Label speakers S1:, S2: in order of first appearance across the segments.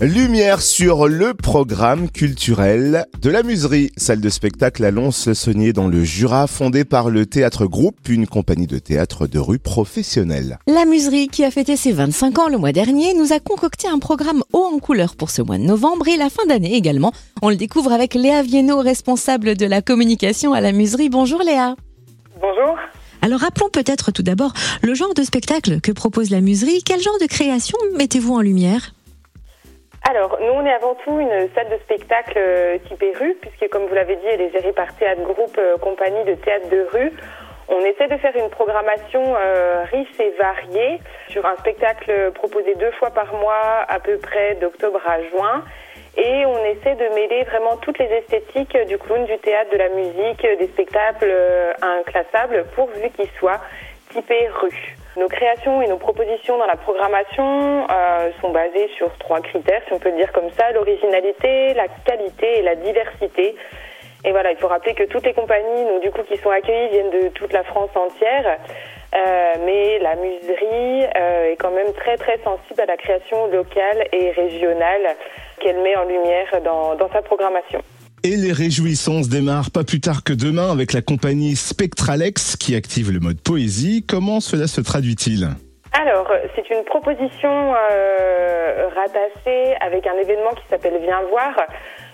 S1: Lumière sur le programme culturel de la Muserie, salle de spectacle à Lons-le-Saunier dans le Jura, fondée par le Théâtre Groupe, une compagnie de théâtre de rue professionnelle.
S2: La Muserie, qui a fêté ses 25 ans le mois dernier, nous a concocté un programme haut en couleur pour ce mois de novembre et la fin d'année également. On le découvre avec Léa Viennot, responsable de la communication à la Muserie. Bonjour Léa.
S3: Bonjour.
S2: Alors rappelons peut-être tout d'abord le genre de spectacle que propose la Muserie. Quel genre de création mettez-vous en lumière?
S3: Alors, nous, on est avant tout une salle de spectacle euh, typée rue, puisque, comme vous l'avez dit, elle est gérée par Théâtre Groupe, euh, compagnie de théâtre de rue. On essaie de faire une programmation euh, riche et variée sur un spectacle proposé deux fois par mois, à peu près d'octobre à juin. Et on essaie de mêler vraiment toutes les esthétiques du clown, du théâtre, de la musique, des spectacles inclassables, pourvu qu'ils soient typés rue. Nos créations et nos propositions dans la programmation euh, sont basées sur trois critères, si on peut le dire comme ça, l'originalité, la qualité et la diversité. Et voilà, il faut rappeler que toutes les compagnies, donc du coup, qui sont accueillies viennent de toute la France entière. Euh, mais la muserie euh, est quand même très très sensible à la création locale et régionale qu'elle met en lumière dans, dans sa programmation.
S1: Et les réjouissances démarrent pas plus tard que demain avec la compagnie Spectralex qui active le mode poésie. Comment cela se traduit-il?
S3: Alors, c'est une proposition euh, rattachée avec un événement qui s'appelle Viens voir,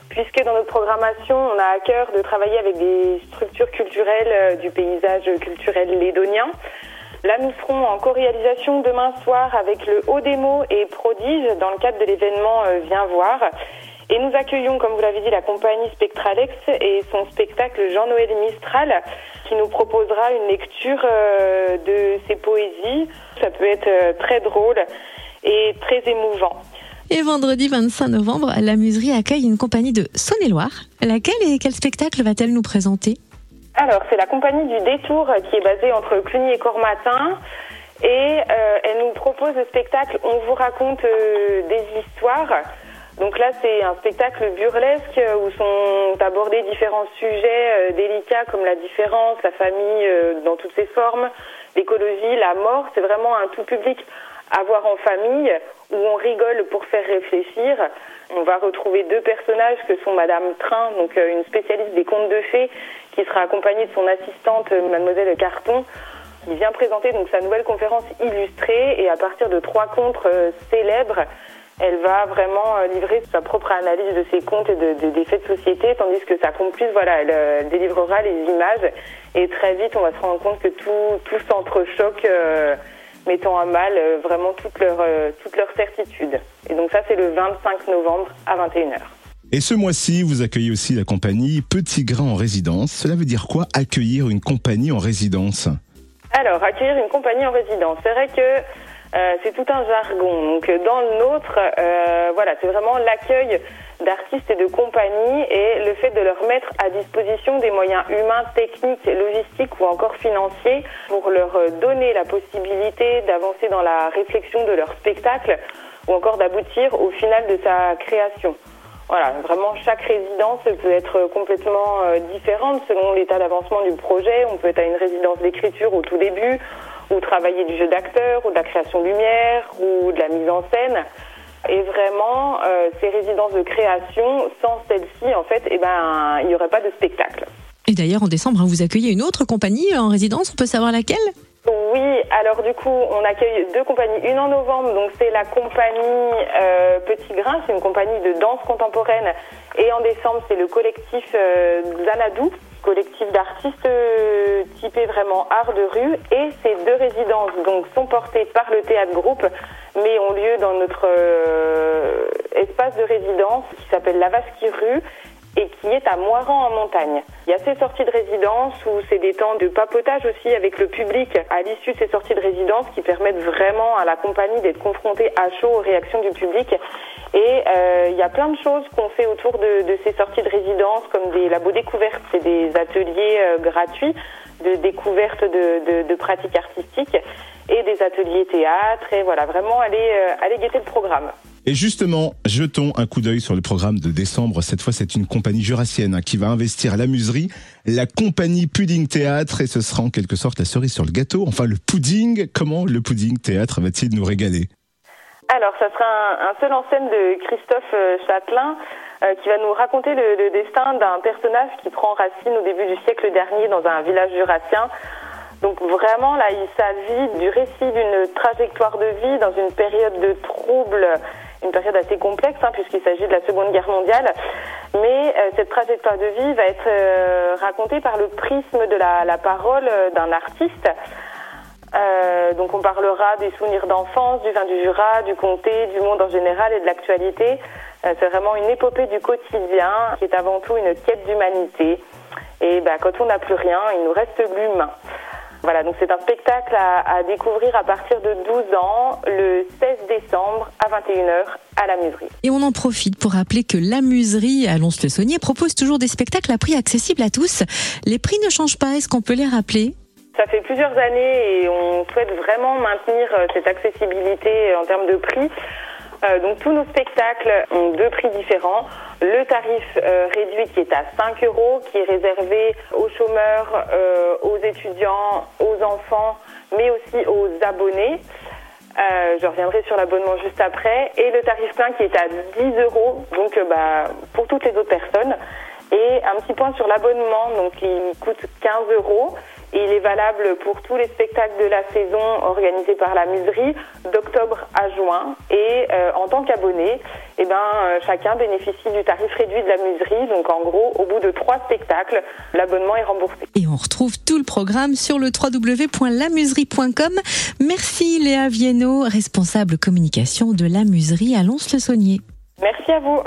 S3: puisque dans notre programmation, on a à cœur de travailler avec des structures culturelles euh, du paysage culturel lédonien. Là, nous serons en co-réalisation demain soir avec le Haut Démo et Prodige dans le cadre de l'événement euh, Viens voir. Et nous accueillons, comme vous l'avez dit, la compagnie Spectralex et son spectacle Jean-Noël Mistral qui nous proposera une lecture euh, de ses poésies. Ça peut être euh, très drôle et très émouvant.
S2: Et vendredi 25 novembre, la Muserie accueille une compagnie de Saône-et-Loire. Laquelle et quel spectacle va-t-elle nous présenter?
S3: Alors, c'est la compagnie du Détour qui est basée entre Cluny et Cormatin. Et euh, elle nous propose le spectacle On vous raconte des histoires donc là, c'est un spectacle burlesque où sont abordés différents sujets euh, délicats comme la différence, la famille euh, dans toutes ses formes, l'écologie, la mort. C'est vraiment un tout public à voir en famille où on rigole pour faire réfléchir. On va retrouver deux personnages que sont Madame Train, donc euh, une spécialiste des contes de fées, qui sera accompagnée de son assistante Mademoiselle Carton, qui vient présenter sa nouvelle conférence illustrée et à partir de trois contres célèbres elle va vraiment euh, livrer sa propre analyse de ses comptes et de, des faits de société, tandis que sa complice, voilà, elle, euh, délivrera les images. Et très vite, on va se rendre compte que tout, tout s'entrechoque, euh, mettant à mal vraiment toute leur, toute leur certitude. Et donc ça, c'est le 25 novembre à 21h.
S1: Et ce mois-ci, vous accueillez aussi la compagnie Petit Grain en résidence. Cela veut dire quoi accueillir une compagnie en résidence?
S3: Alors, accueillir une compagnie en résidence, c'est vrai que euh, c'est tout un jargon. Donc dans le nôtre, euh, voilà, c'est vraiment l'accueil d'artistes et de compagnies et le fait de leur mettre à disposition des moyens humains, techniques, logistiques ou encore financiers pour leur donner la possibilité d'avancer dans la réflexion de leur spectacle ou encore d'aboutir au final de sa création. Voilà, vraiment chaque résidence peut être complètement euh, différente selon l'état d'avancement du projet. On peut être à une résidence d'écriture au tout début, ou travailler du jeu d'acteur, ou de la création de lumière, ou de la mise en scène. Et vraiment, euh, ces résidences de création, sans celles-ci, en fait, eh ben, il n'y aurait pas de spectacle.
S2: Et d'ailleurs, en décembre, hein, vous accueillez une autre compagnie en résidence. On peut savoir laquelle?
S3: Oui, alors du coup, on accueille deux compagnies. Une en novembre, donc c'est la compagnie euh, Petit Grain, c'est une compagnie de danse contemporaine. Et en décembre, c'est le collectif euh, Zanadou, collectif d'artistes euh, typés vraiment art de rue. Et ces deux résidences donc sont portées par le théâtre groupe, mais ont lieu dans notre euh, espace de résidence qui s'appelle La Vasque Rue et qui est à Moiran en montagne. Il y a ces sorties de résidence où c'est des temps de papotage aussi avec le public à l'issue de ces sorties de résidence qui permettent vraiment à la compagnie d'être confrontée à chaud aux réactions du public. Et euh, il y a plein de choses qu'on fait autour de, ces sorties de résidence comme des labos découvertes, c'est des ateliers euh, gratuits de découverte de, pratiques artistiques et des ateliers théâtre et voilà vraiment aller, euh, aller guetter le programme.
S1: Et justement, jetons un coup d'œil sur le programme de décembre. Cette fois, c'est une compagnie jurassienne hein, qui va investir à la muserie, la compagnie Pudding Théâtre, et ce sera en quelque sorte la cerise sur le gâteau. Enfin, le pudding, comment le pudding théâtre va-t-il nous régaler?
S3: Alors ça sera un, seul en scène de Christophe Châtelain qui va nous raconter le, le destin d'un personnage qui prend racine au début du siècle dernier dans un village jurassien. Donc vraiment, là, il s'agit du récit d'une trajectoire de vie dans une période de troubles une période assez complexe hein, puisqu'il s'agit de la Seconde Guerre mondiale. Mais euh, cette trajectoire de vie va être euh, racontée par le prisme de la, la parole euh, d'un artiste. donc on parlera des souvenirs d'enfance, du vin du Jura, du comté, du monde en général et de l'actualité. c'est vraiment une épopée du quotidien qui est avant tout une quête d'humanité. Et bah, quand on n'a plus rien, il nous reste l'humain. Voilà, donc c'est un spectacle à, à, découvrir à partir de 12 ans, le 16 décembre à 21h à la Muserie.
S2: Et on en profite pour rappeler que la Muserie à Lons-le-Saunier propose toujours des spectacles à prix accessibles à tous. Les prix ne changent pas, est-ce qu'on peut les rappeler?
S3: Ça fait plusieurs années et on souhaite vraiment maintenir euh, cette accessibilité en termes de prix. Euh, donc tous nos spectacles ont deux prix différents. Le tarif euh, réduit qui est à 5 euros, qui est réservé aux chômeurs, euh, aux étudiants, aux enfants, mais aussi aux abonnés. je reviendrai sur l'abonnement juste après. Et le tarif plein qui est à 10 euros, donc bah, pour toutes les autres personnes. Et un petit point sur l'abonnement, donc il coûte 15 euros. Il est valable pour tous les spectacles de la saison organisés par la muserie d'octobre à juin. Et euh, en tant qu'abonné, eh ben, euh, chacun bénéficie du tarif réduit de la muserie. Donc en gros, au bout de trois spectacles, l'abonnement est remboursé.
S2: Et on retrouve tout le programme sur le www.lamuserie.com. Merci Léa Viennot, responsable communication de la muserie à Lons-le-Saunier.
S3: Merci à vous.